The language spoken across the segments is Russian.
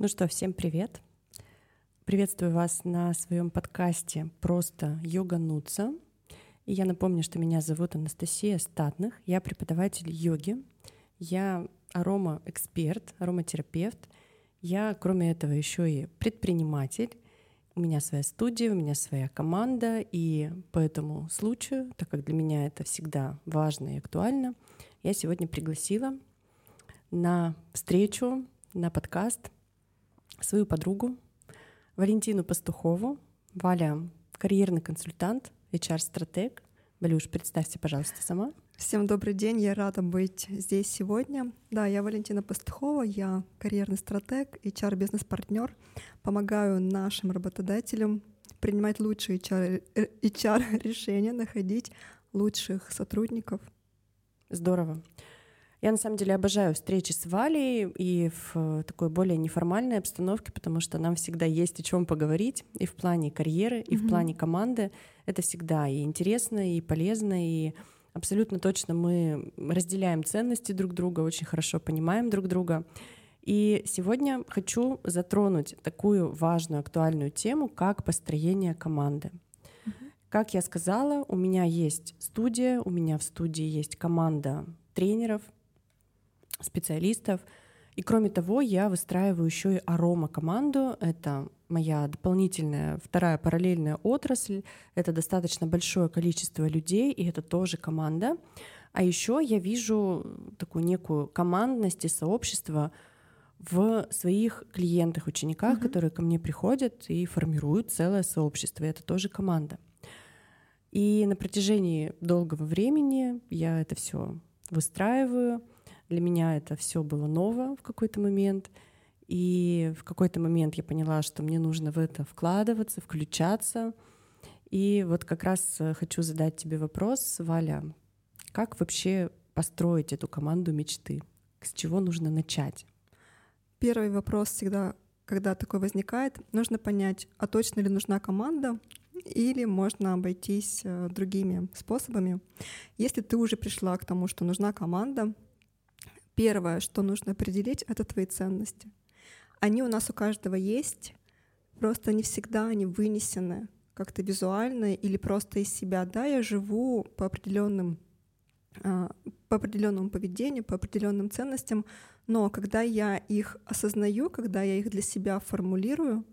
Ну что, всем привет. Приветствую вас на своем подкасте «Просто йогануться». И я напомню, что меня зовут Анастасия Статных. Я преподаватель йоги. Я аромаэксперт, ароматерапевт. Я, кроме этого, еще и предприниматель. У меня своя студия, у меня своя команда, и по этому случаю, так как для меня это всегда важно и актуально, я сегодня пригласила на встречу, на подкаст свою подругу Валентину Пастухову. Валя — карьерный консультант, HR-стратег. Валюш, представься, пожалуйста, сама. Всем добрый день, я рада быть здесь сегодня. Да, я Валентина Пастухова, я карьерный стратег, HR-бизнес-партнер. Помогаю нашим работодателям принимать лучшие HR-решения, находить лучших сотрудников. Здорово. Я на самом деле обожаю встречи с Валей и в такой более неформальной обстановке, потому что нам всегда есть о чем поговорить и в плане карьеры, и mm-hmm. в плане команды. Это всегда и интересно, и полезно, и абсолютно точно мы разделяем ценности друг друга, очень хорошо понимаем друг друга. И сегодня хочу затронуть такую важную, актуальную тему, как построение команды. Как я сказала, у меня есть студия, у меня в студии есть команда тренеров, специалистов. И кроме того, я выстраиваю еще и арома-команду. Это моя дополнительная вторая параллельная отрасль. Это достаточно большое количество людей, и это тоже команда. А еще я вижу такую некую командность и сообщество в своих клиентах, учениках, mm-hmm. которые ко мне приходят и формируют целое сообщество. И это тоже команда. И на протяжении долгого времени я это все выстраиваю. Для меня это все было ново в какой-то момент. И в какой-то момент я поняла, что мне нужно в это вкладываться, включаться. И вот как раз э, хочу задать тебе вопрос, Валя, как вообще построить эту команду мечты? С чего нужно начать? Первый вопрос всегда, когда такой возникает, нужно понять, а точно ли нужна команда, или можно обойтись э, другими способами. Если ты уже пришла к тому, что нужна команда, первое, что нужно определить, это твои ценности. Они у нас у каждого есть, просто не всегда они вынесены как-то визуально или просто из себя. Да, я живу по определенным а, по определенному поведению, по определенным ценностям, но когда я их осознаю, когда я их для себя формулирую,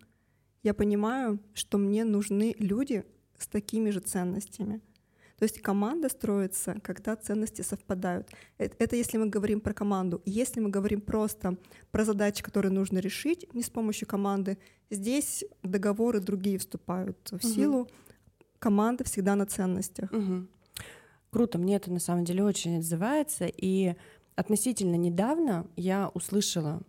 я понимаю, что мне нужны люди с такими же ценностями — то есть команда строится, когда ценности совпадают. Это, это если мы говорим про команду. Если мы говорим просто про задачи, которые нужно решить не с помощью команды, здесь договоры другие вступают в угу. силу. Команда всегда на ценностях. Угу. Круто, мне это на самом деле очень отзывается. И относительно недавно я услышала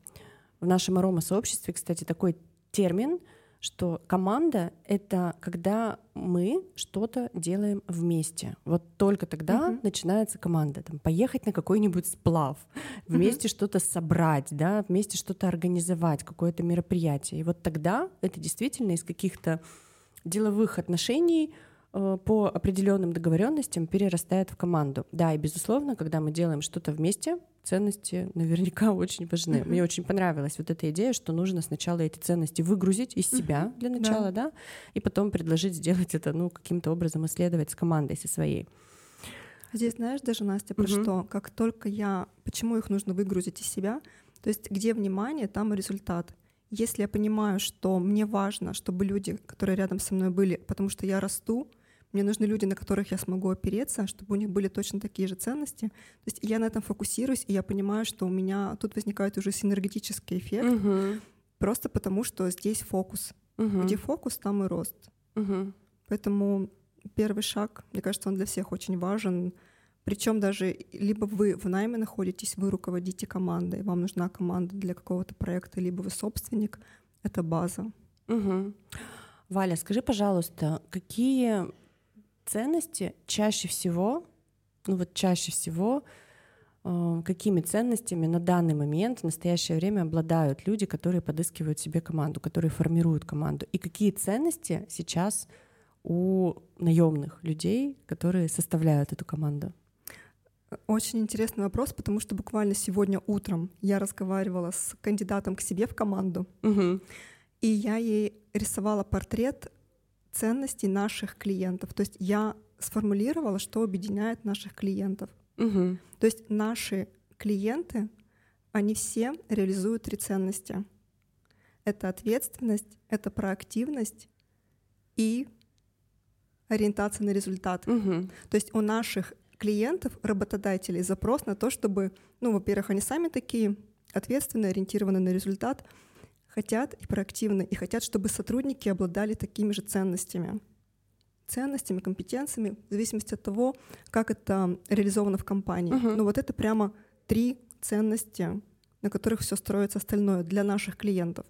в нашем арома-сообществе, кстати, такой термин — что команда — это когда мы что-то делаем вместе. Вот только тогда uh-huh. начинается команда. Там, поехать на какой-нибудь сплав, вместе uh-huh. что-то собрать, да, вместе что-то организовать, какое-то мероприятие. И вот тогда это действительно из каких-то деловых отношений по определенным договоренностям перерастает в команду. Да, и безусловно, когда мы делаем что-то вместе, ценности наверняка очень важны. Мне очень понравилась вот эта идея, что нужно сначала эти ценности выгрузить из себя для начала, да, да и потом предложить сделать это, ну, каким-то образом исследовать с командой, со своей. Здесь знаешь даже, Настя, про угу. что? Как только я... Почему их нужно выгрузить из себя? То есть где внимание, там и результат. Если я понимаю, что мне важно, чтобы люди, которые рядом со мной были, потому что я расту, мне нужны люди, на которых я смогу опереться, чтобы у них были точно такие же ценности. То есть я на этом фокусируюсь, и я понимаю, что у меня тут возникает уже синергетический эффект, угу. просто потому что здесь фокус. Угу. Где фокус, там и рост. Угу. Поэтому первый шаг, мне кажется, он для всех очень важен. Причем даже либо вы в найме находитесь, вы руководите командой, вам нужна команда для какого-то проекта, либо вы собственник, это база. Угу. Валя, скажи, пожалуйста, какие ценности чаще всего, ну вот чаще всего, э, какими ценностями на данный момент, в настоящее время обладают люди, которые подыскивают себе команду, которые формируют команду, и какие ценности сейчас у наемных людей, которые составляют эту команду? Очень интересный вопрос, потому что буквально сегодня утром я разговаривала с кандидатом к себе в команду, Мгм. и я ей рисовала портрет ценностей наших клиентов. То есть я сформулировала, что объединяет наших клиентов. Мгм. То есть наши клиенты, они все реализуют три ценности. Это ответственность, это проактивность и ориентация на результат. Мгм. То есть у наших клиентов, работодателей запрос на то, чтобы, ну, во-первых, они сами такие ответственные, ориентированы на результат, хотят и проактивны, и хотят, чтобы сотрудники обладали такими же ценностями. Ценностями, компетенциями, в зависимости от того, как это реализовано в компании. Мгм. Но вот это прямо три ценности, на которых все строится остальное для наших клиентов.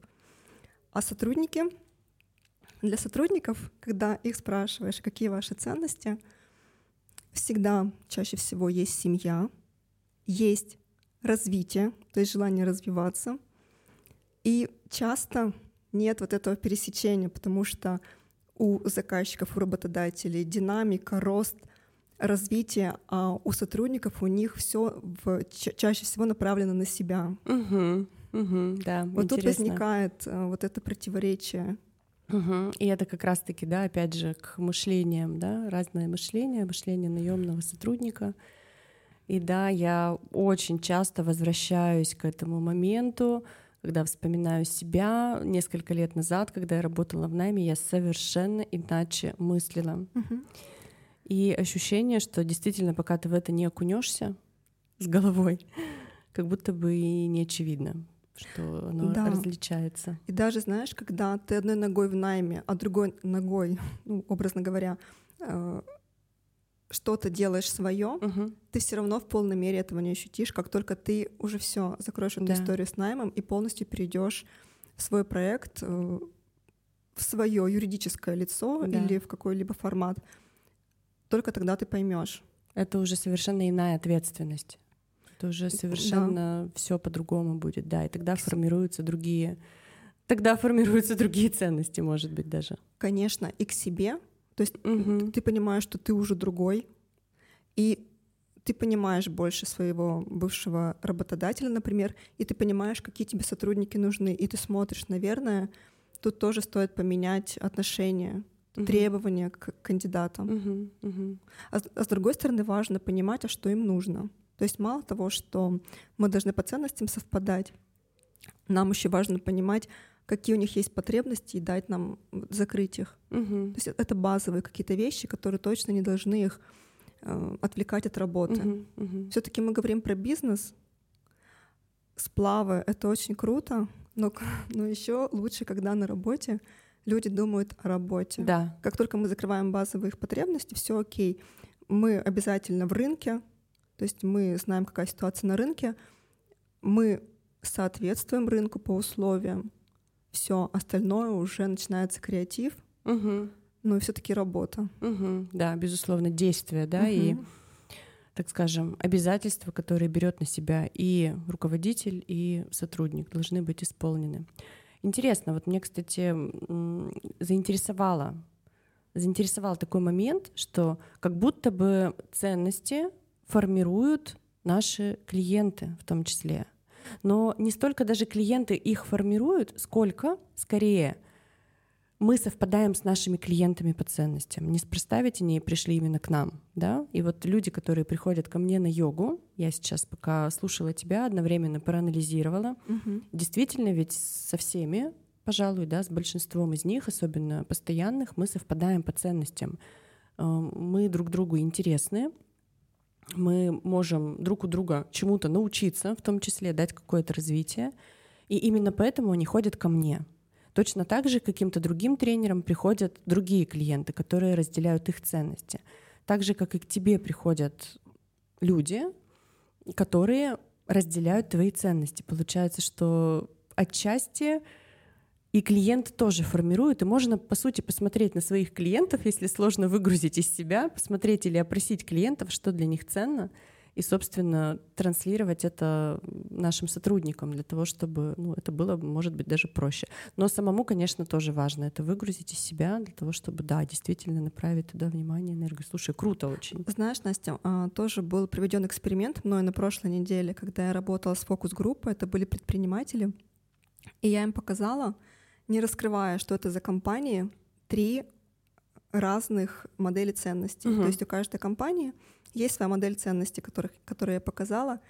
А сотрудники, для сотрудников, когда их спрашиваешь, какие ваши ценности, всегда чаще всего есть семья, есть развитие, то есть желание развиваться, и часто нет вот этого пересечения, потому что у заказчиков, у работодателей динамика, рост, развитие, а у сотрудников у них все чаще всего направлено на себя. Мгм. Мгм. Да, Вот тут интересно. возникает э, вот это противоречие. Мгм. И это как раз-таки, да, опять же, к мышлениям, да, разное мышление, мышление наемного сотрудника. И да, я очень часто возвращаюсь к этому моменту, когда вспоминаю себя несколько лет назад, когда я работала в найме, я совершенно иначе мыслила. И ощущение, что действительно, пока ты в это не окунешься с головой, как будто бы и не очевидно, что оно Да. различается. И даже, знаешь, когда ты одной ногой в найме, а другой ногой, ну, образно говоря, э, что-то делаешь свое, Мгм. ты все равно в полной мере этого не ощутишь, как только ты уже все закроешь эту Да. историю с наймом и полностью перейдешь в свой проект, э, в свое юридическое лицо Да. или в какой-либо формат. Только тогда ты поймешь. Это уже совершенно иная ответственность. Это уже совершенно все по-другому будет, да. И тогда формируются другие, тогда формируются другие ценности, может быть даже. Конечно, и к себе. То есть Мгм. ты понимаешь, что ты уже другой, и ты понимаешь больше своего бывшего работодателя, например, и ты понимаешь, какие тебе сотрудники нужны, и ты смотришь, наверное, тут тоже стоит поменять отношения, Мгм. требования к кандидатам. Мгм. Мгм. А, а с другой стороны, важно понимать, а что им нужно. То есть мало того, что мы должны по ценностям совпадать, нам еще важно понимать, какие у них есть потребности и дать нам закрыть их. Мгм. То есть это базовые какие-то вещи, которые точно не должны их э, отвлекать от работы. Мгм. Мгм. Все-таки мы говорим про бизнес. Сплавы это очень круто, но, но еще лучше, когда на работе люди думают о работе. Да. Как только мы закрываем базовые их потребности, все окей. Мы обязательно в рынке, то есть мы знаем, какая ситуация на рынке, мы соответствуем рынку по условиям. Все остальное уже начинается креатив, Мгм. но все-таки работа. Мгм. Да, безусловно, действие, да, и, Мгм. так скажем, обязательства, которые берет на себя и руководитель, и сотрудник, должны быть исполнены. Интересно, вот мне, кстати, заинтересовало, заинтересовал такой момент, что как будто бы ценности формируют наши клиенты в том числе. Но не столько даже клиенты их формируют, сколько скорее мы совпадаем с нашими клиентами по ценностям. Неспроста ведь они пришли именно к нам, да? И вот люди, которые приходят ко мне на йогу, я сейчас пока слушала тебя, одновременно проанализировала, Мгм. Действительно, ведь со всеми, пожалуй, да, с большинством из них, особенно постоянных, мы совпадаем по ценностям. Э, Мы друг другу интересны, мы можем друг у друга чему-то научиться, в том числе дать какое-то развитие. И именно поэтому они ходят ко мне. Точно так же каким-то другим тренерам приходят другие клиенты, которые разделяют их ценности. Так же, как и к тебе приходят люди, которые разделяют твои ценности. Получается, что отчасти и клиент тоже формирует, и можно, по сути, посмотреть на своих клиентов, если сложно выгрузить из себя, посмотреть или опросить клиентов, что для них ценно, и, собственно, транслировать это нашим сотрудникам для того, чтобы ну, это было, может быть, даже проще. Но самому, конечно, тоже важно это выгрузить из себя для того, чтобы, да, действительно направить туда внимание, энергию. Слушай, круто очень. Знаешь, Настя, а, тоже был проведен эксперимент мной на прошлой неделе, когда я работала с фокус-группой, это были предприниматели, и я им показала, не раскрывая, что это за компании, три разных моделей ценностей. Угу. То есть у каждой компании есть своя модель ценностей, которых, которые я показала,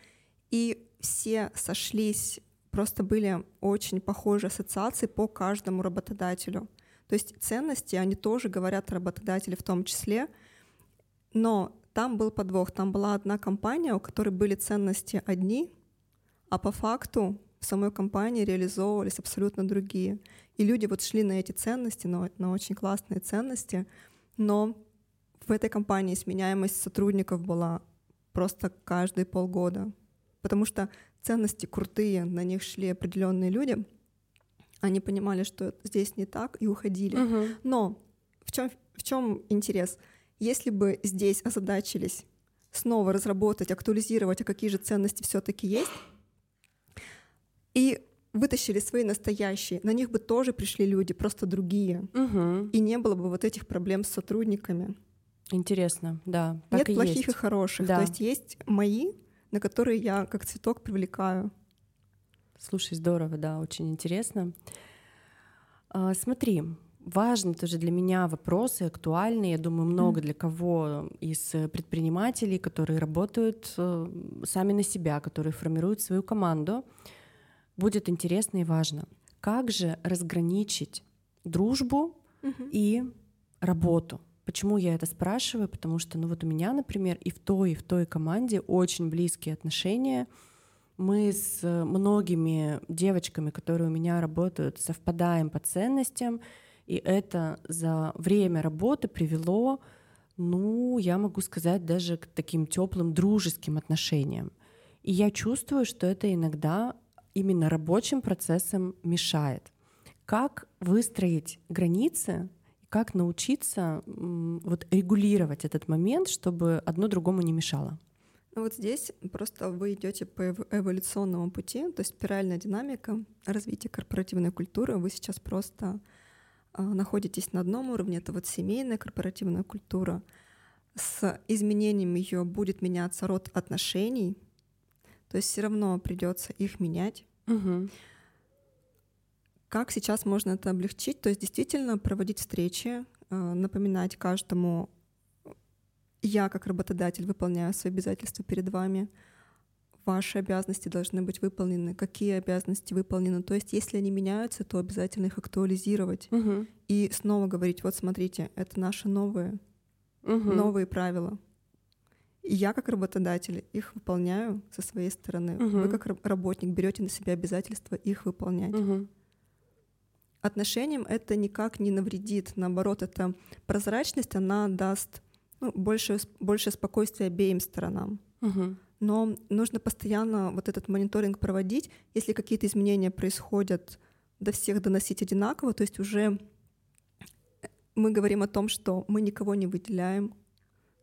и все сошлись, просто были очень похожие ассоциации по каждому работодателю. То есть ценности, они тоже говорят работодатели в том числе, но там был подвох, там была одна компания, у которой были ценности одни, а по факту в самой компании реализовывались абсолютно другие. И люди вот шли на эти ценности, на, на очень классные ценности, но в этой компании сменяемость сотрудников была просто каждые полгода, потому что ценности крутые, на них шли определенные люди, они понимали, что здесь не так, и уходили. Угу. Но в чем в чем интерес? Если бы здесь озадачились снова разработать, актуализировать, а какие же ценности все-таки есть, и вытащили свои настоящие, на них бы тоже пришли люди, просто другие. Угу. И не было бы вот этих проблем с сотрудниками. Интересно, да. Так Нет и плохих есть. и хороших. Да. То есть есть мои, на которые я как цветок привлекаю. Слушай, здорово, да, очень интересно. А, смотри, важны тоже для меня вопросы, актуальные, я думаю, много mm. для кого из предпринимателей, которые работают э, сами на себя, которые формируют свою команду будет интересно и важно. Как же разграничить дружбу угу. и работу? Почему я это спрашиваю? Потому что, ну вот у меня, например, и в той, и в той команде очень близкие отношения. Мы с многими девочками, которые у меня работают, совпадаем по ценностям, и это за время работы привело, ну, я могу сказать, даже к таким теплым дружеским отношениям. И я чувствую, что это иногда именно рабочим процессам мешает. Как выстроить границы, как научиться вот регулировать этот момент, чтобы одно другому не мешало? Ну вот здесь просто вы идете по эволюционному пути, то есть спиральная динамика развития корпоративной культуры. Вы сейчас просто а, находитесь на одном уровне, это вот семейная корпоративная культура. С изменением ее будет меняться род отношений, то есть все равно придется их менять. Угу. Как сейчас можно это облегчить? То есть действительно проводить встречи, э, напоминать каждому, я как работодатель выполняю свои обязательства перед вами, ваши обязанности должны быть выполнены, какие обязанности выполнены. То есть, если они меняются, то обязательно их актуализировать угу. и снова говорить: вот смотрите, это наши новые, угу. новые правила. И я как работодатель их выполняю со своей стороны. Угу. Вы как работник берете на себя обязательства их выполнять. Угу. Отношениям это никак не навредит. Наоборот, это прозрачность, она даст ну, больше, больше спокойствия обеим сторонам. Угу. Но нужно постоянно вот этот мониторинг проводить. Если какие-то изменения происходят, до всех доносить одинаково, то есть уже мы говорим о том, что мы никого не выделяем,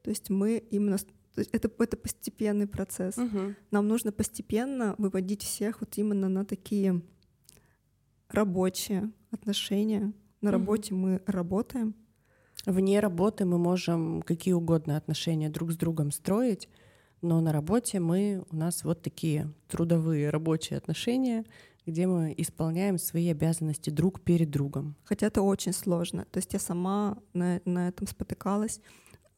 то есть мы именно то есть это, это постепенный процесс. Угу. Нам нужно постепенно выводить всех вот именно на такие рабочие отношения. На работе угу. мы работаем. Вне работы мы можем какие угодно отношения друг с другом строить, но на работе мы у нас вот такие трудовые рабочие отношения, где мы исполняем свои обязанности друг перед другом. Хотя это очень сложно. То есть я сама на, на этом спотыкалась.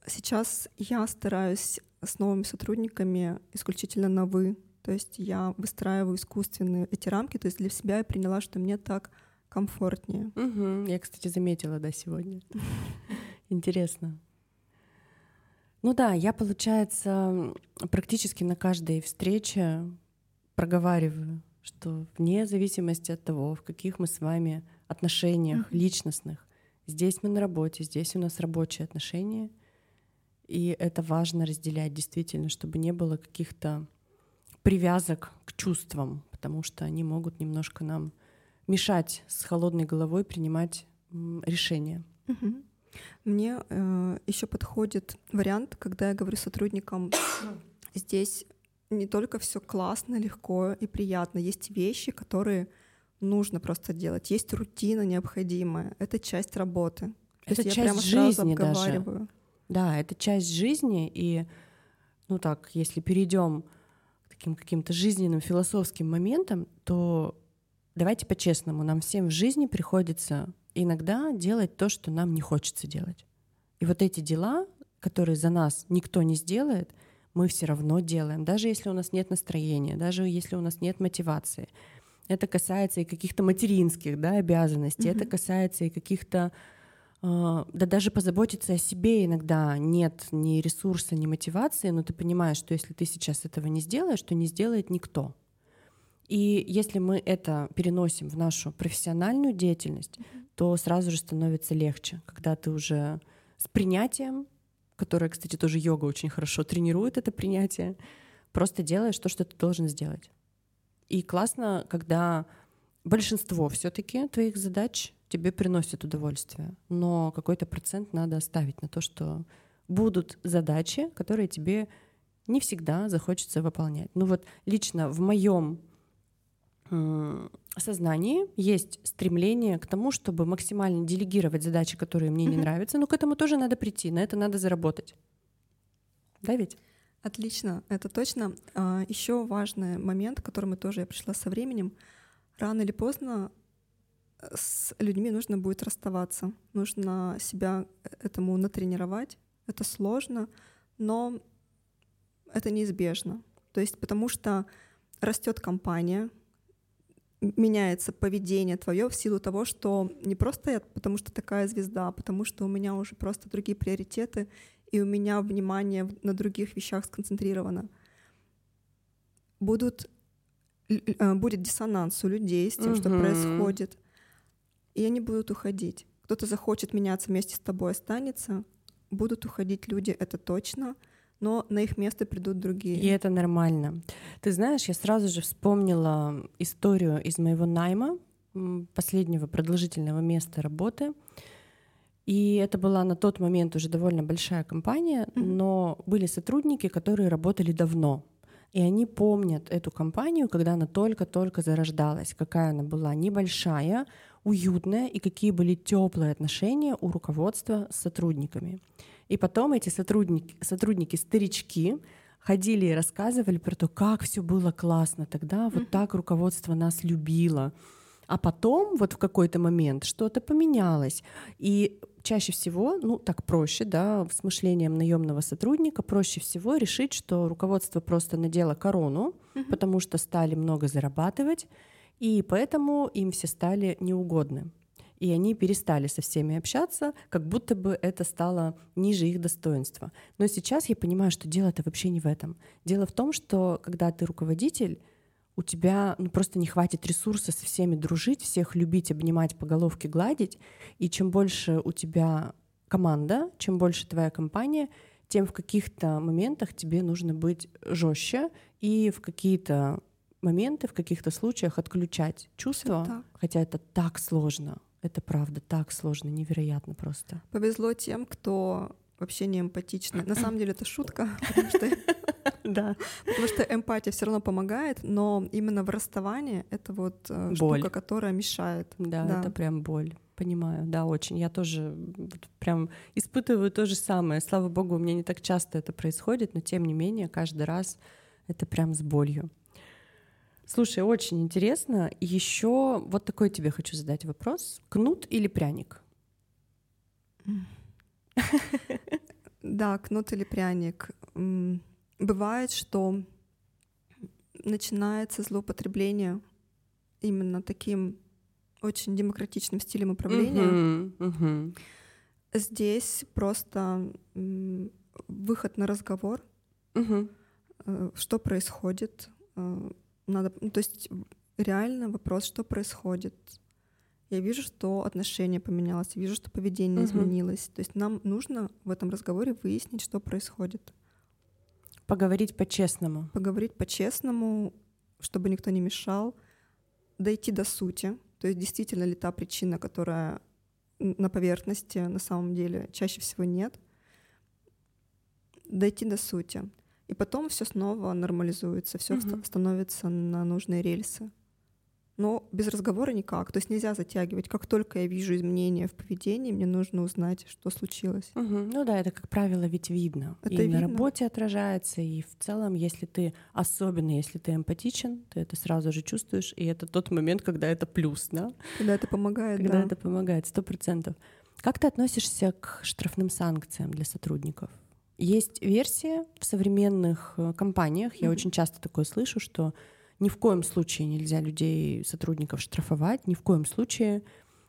Сейчас я стараюсь с новыми сотрудниками исключительно на «вы». То есть я выстраиваю искусственные эти рамки. То есть для себя я приняла, что мне так комфортнее. Угу. Я, кстати, заметила, да, сегодня. Интересно. Ну да, я, получается, практически на каждой встрече проговариваю, что вне зависимости от того, в каких мы с вами отношениях личностных, здесь мы на работе, здесь у нас рабочие отношения — и это важно разделять действительно, чтобы не было каких-то привязок к чувствам, потому что они могут немножко нам мешать с холодной головой принимать решения. Мне э, еще подходит вариант, когда я говорю сотрудникам, Здесь не только все классно, легко и приятно, есть вещи, которые нужно просто делать. Есть рутина необходимая. Это часть работы. Это То часть я прямо жизни сразу обговариваю. даже. Да, это часть жизни, и, ну так, если перейдем к таким каким-то жизненным философским моментам, то давайте по-честному, нам всем в жизни приходится иногда делать то, что нам не хочется делать. И вот эти дела, которые за нас никто не сделает, мы все равно делаем, даже если у нас нет настроения, даже если у нас нет мотивации. Это касается и каких-то материнских да, обязанностей, mm-hmm. это касается и каких-то да даже позаботиться о себе иногда нет ни ресурса, ни мотивации, но ты понимаешь, что если ты сейчас этого не сделаешь, то не сделает никто. И если мы это переносим в нашу профессиональную деятельность, mm-hmm. то сразу же становится легче, когда ты уже с принятием, которое, кстати, тоже йога очень хорошо тренирует это принятие, просто делаешь то, что ты должен сделать. И классно, когда большинство все-таки твоих задач тебе приносит удовольствие, но какой-то процент надо оставить на то, что будут задачи, которые тебе не всегда захочется выполнять. Ну вот лично в моем сознании есть стремление к тому, чтобы максимально делегировать задачи, которые мне не нравятся, но к этому тоже надо прийти, на это надо заработать. Да ведь? Отлично, это точно. А, Еще важный момент, к которому тоже я пришла со временем. Рано или поздно с людьми нужно будет расставаться. Нужно себя этому натренировать. Это сложно, но это неизбежно. То есть потому что растет компания, меняется поведение твое в силу того, что не просто я, потому что такая звезда, а потому что у меня уже просто другие приоритеты, и у меня внимание на других вещах сконцентрировано. Будут, э, будет диссонанс у людей с тем, угу. что происходит, и они будут уходить. Кто-то захочет меняться вместе с тобой, останется. Будут уходить люди, это точно, но на их место придут другие. И это нормально. Ты знаешь, я сразу же вспомнила историю из моего найма, последнего продолжительного места работы. И это была на тот момент уже довольно большая компания, mm-hmm. но были сотрудники, которые работали давно. И они помнят эту компанию, когда она только-только зарождалась, какая она была небольшая, уютная и какие были теплые отношения у руководства с сотрудниками. И потом эти сотрудники, сотрудники старички ходили и рассказывали про то, как все было классно тогда, вот mm-hmm. так руководство нас любило. А потом вот в какой-то момент что-то поменялось. И чаще всего, ну так проще, да, с мышлением наемного сотрудника проще всего решить, что руководство просто надело корону, угу. потому что стали много зарабатывать, и поэтому им все стали неугодны. И они перестали со всеми общаться, как будто бы это стало ниже их достоинства. Но сейчас я понимаю, что дело это вообще не в этом. Дело в том, что когда ты руководитель, у тебя ну, просто не хватит ресурса со всеми дружить, всех любить, обнимать, по головке гладить. И чем больше у тебя команда, чем больше твоя компания, тем в каких-то моментах тебе нужно быть жестче и в какие-то моменты, в каких-то случаях отключать чувства, хотя это так сложно. Это правда так сложно, невероятно просто. Повезло тем, кто вообще не эмпатичны. На самом деле это шутка, потому что, да. потому что эмпатия все равно помогает, но именно в расставании это вот э, боль. штука, которая мешает. Да, да, это прям боль. Понимаю, да, очень. Я тоже прям испытываю то же самое. Слава богу, у меня не так часто это происходит, но тем не менее каждый раз это прям с болью. Слушай, очень интересно. Еще вот такой тебе хочу задать вопрос. Кнут или пряник? Да, кнут или пряник. Бывает, что начинается злоупотребление именно таким очень демократичным стилем управления. Uh-huh, uh-huh. Здесь просто выход на разговор, uh-huh. что происходит. Надо, ну, то есть реально вопрос, что происходит, я вижу, что отношение поменялось, вижу, что поведение угу. изменилось. То есть нам нужно в этом разговоре выяснить, что происходит. Поговорить по-честному. Поговорить по-честному, чтобы никто не мешал, дойти до сути. То есть действительно ли та причина, которая на поверхности на самом деле чаще всего нет. Дойти до сути. И потом все снова нормализуется, все угу. становится на нужные рельсы. Но без разговора никак. То есть нельзя затягивать. Как только я вижу изменения в поведении, мне нужно узнать, что случилось. Угу. Ну да, это, как правило, ведь видно. Это и видно. на работе отражается, и в целом, если ты, особенно если ты эмпатичен, ты это сразу же чувствуешь, и это тот момент, когда это плюс, да? Когда это помогает, Когда да. это помогает, сто процентов. Как ты относишься к штрафным санкциям для сотрудников? Есть версия в современных э, компаниях, я mm-hmm. очень часто такое слышу, что ни в коем случае нельзя людей, сотрудников штрафовать, ни в коем случае,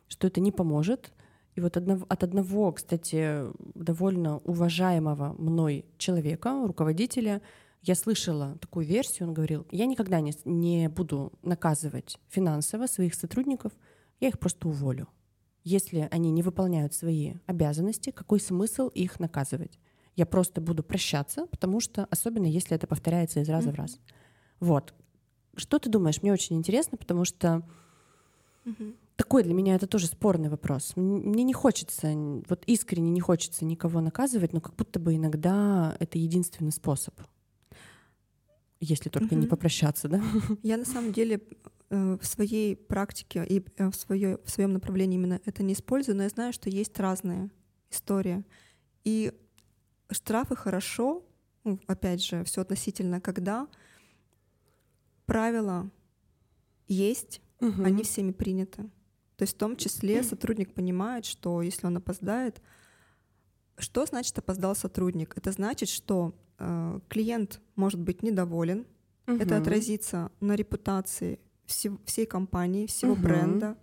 что это не поможет. И вот одного, от одного, кстати, довольно уважаемого мной человека, руководителя, я слышала такую версию, он говорил, я никогда не, не буду наказывать финансово своих сотрудников, я их просто уволю. Если они не выполняют свои обязанности, какой смысл их наказывать? Я просто буду прощаться, потому что, особенно если это повторяется из раза mm-hmm. в раз. Вот. Что ты думаешь? Мне очень интересно, потому что mm-hmm. такой для меня это тоже спорный вопрос. Мне не хочется, вот искренне не хочется никого наказывать, но как будто бы иногда это единственный способ. Если только mm-hmm. не попрощаться, да? Я на самом деле э, в своей практике и э, в, свое, в своем направлении именно это не использую, но я знаю, что есть разные истории. И штрафы хорошо, ну, опять же, все относительно, когда правила есть, угу. они всеми приняты. То есть в том числе сотрудник понимает, что если он опоздает, что значит опоздал сотрудник? Это значит, что э, клиент может быть недоволен, угу. это отразится на репутации всей, всей компании, всего угу. бренда.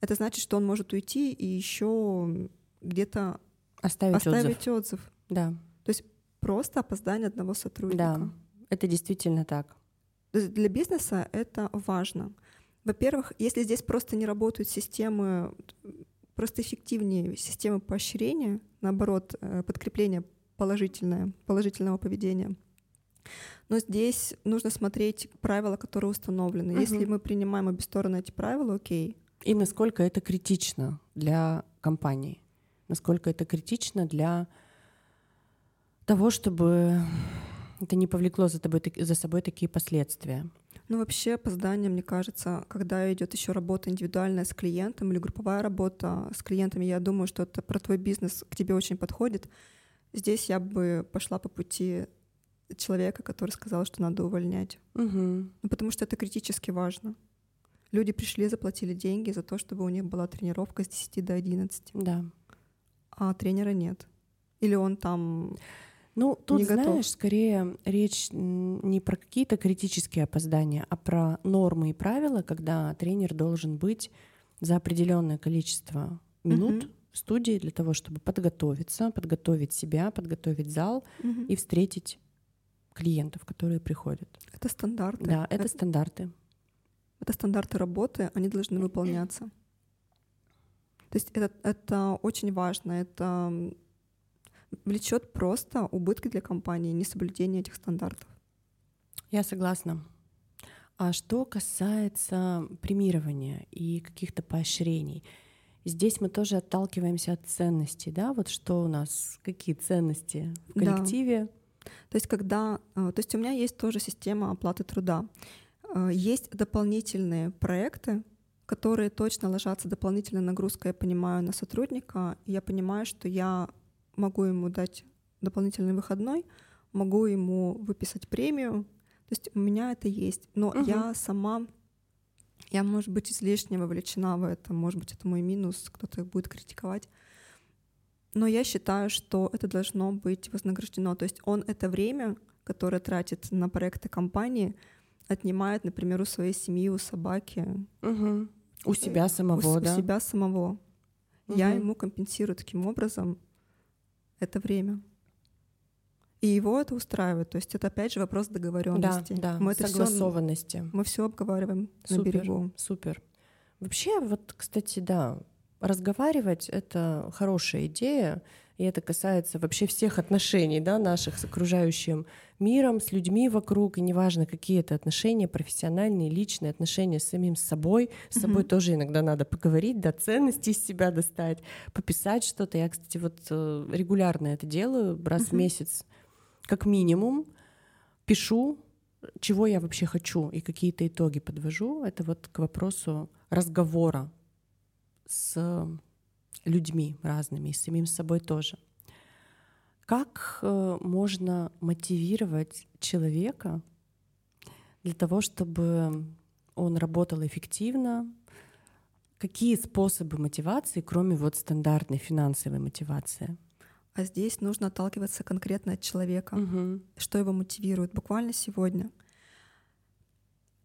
Это значит, что он может уйти и еще где-то оставить, оставить отзыв. отзыв. Да. То есть просто опоздание одного сотрудника. Да, это действительно так. Для бизнеса это важно. Во-первых, если здесь просто не работают системы, просто эффективнее системы поощрения, наоборот, э, подкрепление положительное, положительного поведения. Но здесь нужно смотреть правила, которые установлены. Угу. Если мы принимаем обе стороны эти правила, окей. И насколько это критично для компании, насколько это критично для того, чтобы это не повлекло за, тобой, за собой такие последствия. Ну, вообще, опоздание, мне кажется, когда идет еще работа индивидуальная с клиентом или групповая работа с клиентами, я думаю, что это про твой бизнес к тебе очень подходит. Здесь я бы пошла по пути человека, который сказал, что надо увольнять. Угу. Ну, потому что это критически важно. Люди пришли, заплатили деньги за то, чтобы у них была тренировка с 10 до 11. Да. А тренера нет. Или он там ну, тут, не знаешь, готов. скорее речь не про какие-то критические опоздания, а про нормы и правила, когда тренер должен быть за определенное количество минут угу. в студии для того, чтобы подготовиться, подготовить себя, подготовить зал угу. и встретить клиентов, которые приходят. Это стандарты. Да, это, это стандарты. Это стандарты работы, они должны выполняться. То есть это, это очень важно. Это влечет просто убытки для компании, несоблюдение этих стандартов. Я согласна. А что касается премирования и каких-то поощрений, здесь мы тоже отталкиваемся от ценностей, да? Вот что у нас, какие ценности в коллективе? Да. То есть когда, э, то есть у меня есть тоже система оплаты труда. Э, есть дополнительные проекты, которые точно ложатся дополнительной нагрузкой, я понимаю, на сотрудника. Я понимаю, что я могу ему дать дополнительный выходной, могу ему выписать премию. То есть у меня это есть. Но угу. я сама, я, может быть, излишне вовлечена в это, может быть, это мой минус, кто-то будет критиковать. Но я считаю, что это должно быть вознаграждено. То есть он это время, которое тратит на проекты компании, отнимает, например, у своей семьи, у собаки. Угу. У себя самого, у, да? У себя самого. Угу. Я ему компенсирую таким образом это время. И его это устраивает. То есть это опять же вопрос договоренности. Да, да, мы это согласованности. Все, мы все обговариваем супер, на берегу. Супер. Вообще, вот, кстати, да, разговаривать — это хорошая идея, и это касается вообще всех отношений да, наших с окружающим миром, с людьми вокруг, и неважно, какие это отношения, профессиональные, личные отношения с самим собой. С собой mm-hmm. тоже иногда надо поговорить, да, ценности из себя достать, пописать что-то. Я, кстати, вот э, регулярно это делаю, раз mm-hmm. в месяц как минимум. пишу, чего я вообще хочу и какие-то итоги подвожу, это вот к вопросу разговора с людьми разными, и с самим собой тоже. Как э, можно мотивировать человека для того, чтобы он работал эффективно? Какие способы мотивации, кроме вот стандартной финансовой мотивации? А здесь нужно отталкиваться конкретно от человека, угу. что его мотивирует. Буквально сегодня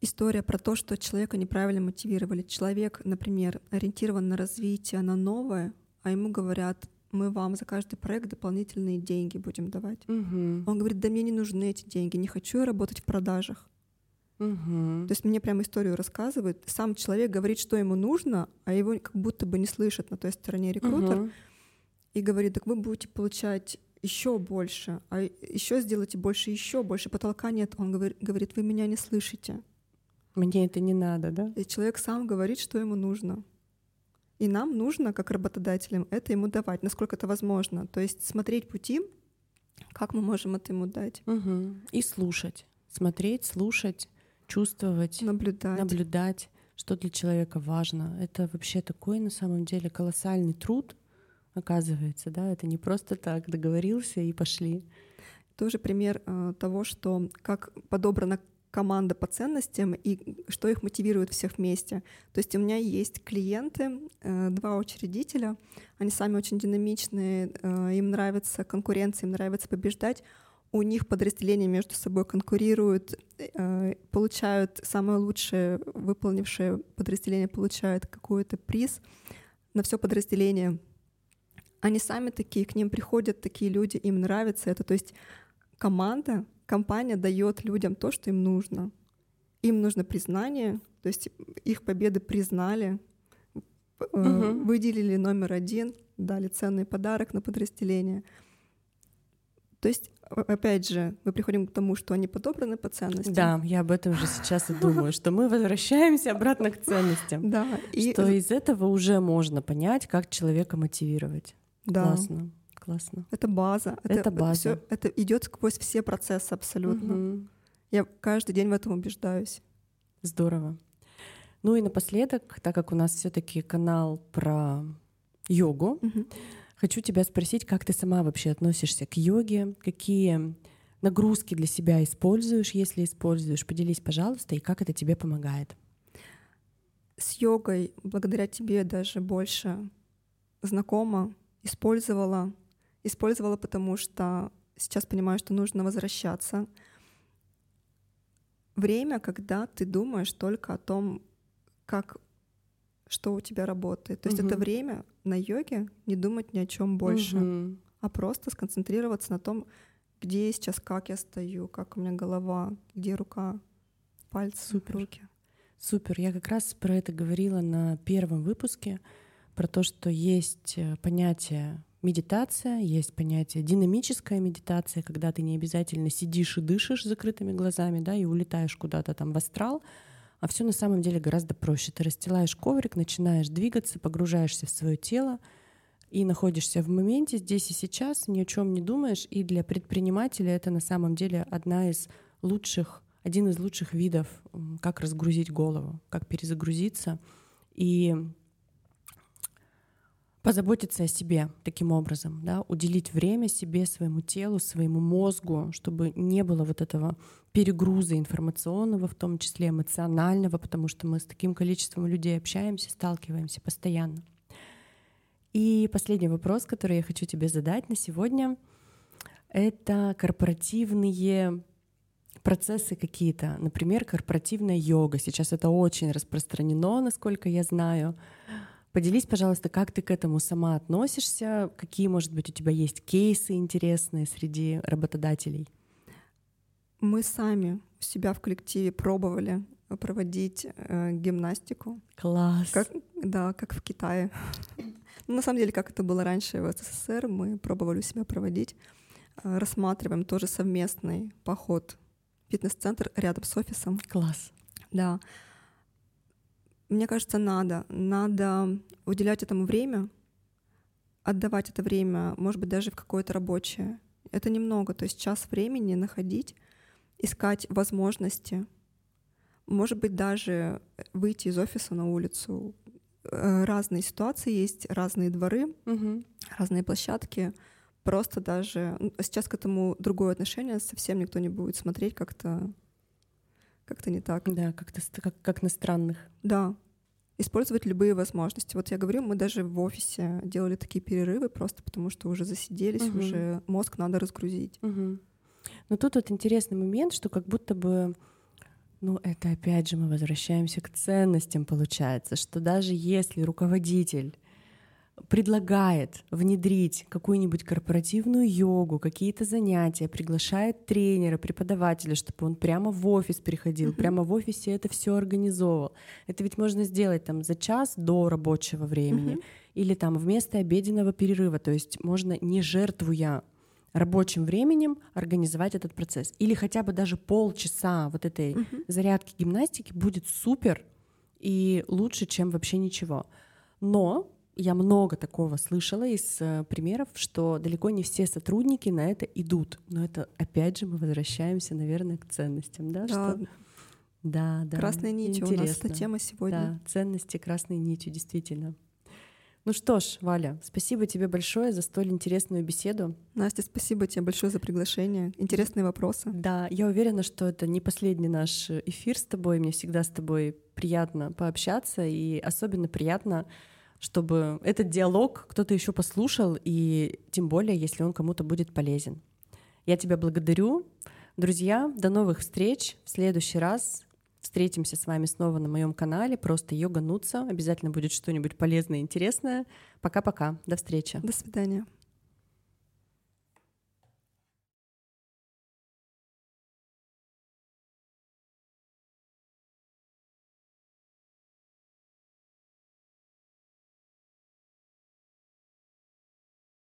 история про то, что человека неправильно мотивировали. Человек, например, ориентирован на развитие, на новое, а ему говорят, мы вам за каждый проект дополнительные деньги будем давать. Угу. Он говорит, да мне не нужны эти деньги, не хочу я работать в продажах. Угу. То есть мне прям историю рассказывают. Сам человек говорит, что ему нужно, а его как будто бы не слышат на той стороне рекрутер. Угу. И говорит, так вы будете получать еще больше, а еще сделайте больше, еще больше. Потолка нет. Он говорит, говорит, вы меня не слышите. Мне это не надо, да? И человек сам говорит, что ему нужно. И нам нужно, как работодателям, это ему давать, насколько это возможно. То есть смотреть пути, как мы можем это ему дать. Угу. И слушать. Смотреть, слушать, чувствовать, наблюдать. наблюдать, что для человека важно. Это вообще такой, на самом деле, колоссальный труд, оказывается, да, это не просто так договорился и пошли. Тоже пример э, того, что как подобрана команда по ценностям и что их мотивирует всех вместе. То есть у меня есть клиенты, э, два учредителя, они сами очень динамичные, э, им нравится конкуренция, им нравится побеждать. У них подразделения между собой конкурируют, э, получают самое лучшее, выполнившее подразделение получает какой-то приз на все подразделение. Они сами такие, к ним приходят такие люди, им нравится это. То есть команда компания дает людям то, что им нужно. Им нужно признание, то есть их победы признали, угу. выделили номер один, дали ценный подарок на подразделение. То есть, опять же, мы приходим к тому, что они подобраны по ценностям. Да, я об этом же сейчас и думаю, что мы возвращаемся обратно к ценностям. Да. И... Что из этого уже можно понять, как человека мотивировать. Да. Классно классно. Это база. Это, это база. Всё, это идет сквозь все процессы абсолютно. Угу. Я каждый день в этом убеждаюсь. Здорово. Ну и напоследок, так как у нас все-таки канал про йогу, угу. хочу тебя спросить, как ты сама вообще относишься к йоге, какие нагрузки для себя используешь, если используешь, поделись, пожалуйста, и как это тебе помогает. С йогой, благодаря тебе, даже больше знакома, использовала Использовала, потому что сейчас понимаю, что нужно возвращаться. Время, когда ты думаешь только о том, как что у тебя работает. То есть угу. это время на йоге не думать ни о чем больше, угу. а просто сконцентрироваться на том, где я сейчас, как я стою, как у меня голова, где рука, пальцы, Супер. руки. Супер. Я как раз про это говорила на первом выпуске, про то, что есть э, понятие медитация, есть понятие динамическая медитация, когда ты не обязательно сидишь и дышишь закрытыми глазами, да, и улетаешь куда-то там в астрал, а все на самом деле гораздо проще. Ты расстилаешь коврик, начинаешь двигаться, погружаешься в свое тело и находишься в моменте здесь и сейчас, ни о чем не думаешь. И для предпринимателя это на самом деле одна из лучших, один из лучших видов, как разгрузить голову, как перезагрузиться. И позаботиться о себе таким образом, да, уделить время себе, своему телу, своему мозгу, чтобы не было вот этого перегруза информационного, в том числе эмоционального, потому что мы с таким количеством людей общаемся, сталкиваемся постоянно. И последний вопрос, который я хочу тебе задать на сегодня, это корпоративные процессы какие-то, например, корпоративная йога. Сейчас это очень распространено, насколько я знаю. Поделись, пожалуйста, как ты к этому сама относишься, какие, может быть, у тебя есть кейсы интересные среди работодателей? Мы сами у себя в коллективе пробовали проводить э, гимнастику. Класс. Как, да, как в Китае. Ну, на самом деле, как это было раньше в СССР, мы пробовали у себя проводить. Э, рассматриваем тоже совместный поход в фитнес-центр рядом с офисом. Класс. Да. Мне кажется, надо. Надо уделять этому время, отдавать это время, может быть, даже в какое-то рабочее. Это немного, то есть час времени находить искать возможности, может быть, даже выйти из офиса на улицу. Э, разные ситуации есть, разные дворы, Мгм. разные площадки. Просто даже сейчас к этому другое отношение, совсем никто не будет смотреть как-то как-то не так. Да, как-то как, как на странных. Да, использовать любые возможности. Вот я говорю, мы даже в офисе делали такие перерывы просто потому, что уже засиделись, Мгм. уже мозг надо разгрузить. Мгм. Но тут вот интересный момент, что как будто бы, ну это опять же мы возвращаемся к ценностям, получается, что даже если руководитель предлагает внедрить какую-нибудь корпоративную йогу, какие-то занятия, приглашает тренера, преподавателя, чтобы он прямо в офис приходил, Мгм. прямо в офисе это все организовывал. Это ведь можно сделать там за час до рабочего времени Мгм. или там вместо обеденного перерыва. То есть можно не жертвуя рабочим временем организовать этот процесс. Или хотя бы даже полчаса вот этой Мгм. зарядки гимнастики будет супер и лучше, чем вообще ничего. Но я много такого слышала из э, примеров, что далеко не все сотрудники на это идут. Но это опять же мы возвращаемся, наверное, к ценностям, да? Да, Что... Да, да. красной нитью у нас эта тема сегодня. Да, ценности красной нитью, действительно. Ну что ж, Валя, спасибо тебе большое за столь интересную беседу. Настя, спасибо тебе большое за приглашение. Интересные вопросы. Да, я уверена, что это не последний наш эфир с тобой. Мне всегда с тобой приятно пообщаться, и особенно приятно, чтобы этот диалог кто-то еще послушал, и тем более, если он кому-то будет полезен. Я тебя благодарю. Друзья, до новых встреч. В следующий раз встретимся с вами снова на моем канале. Просто йога Нуца. Обязательно будет что-нибудь полезное и интересное. Пока-пока. До встречи. До свидания.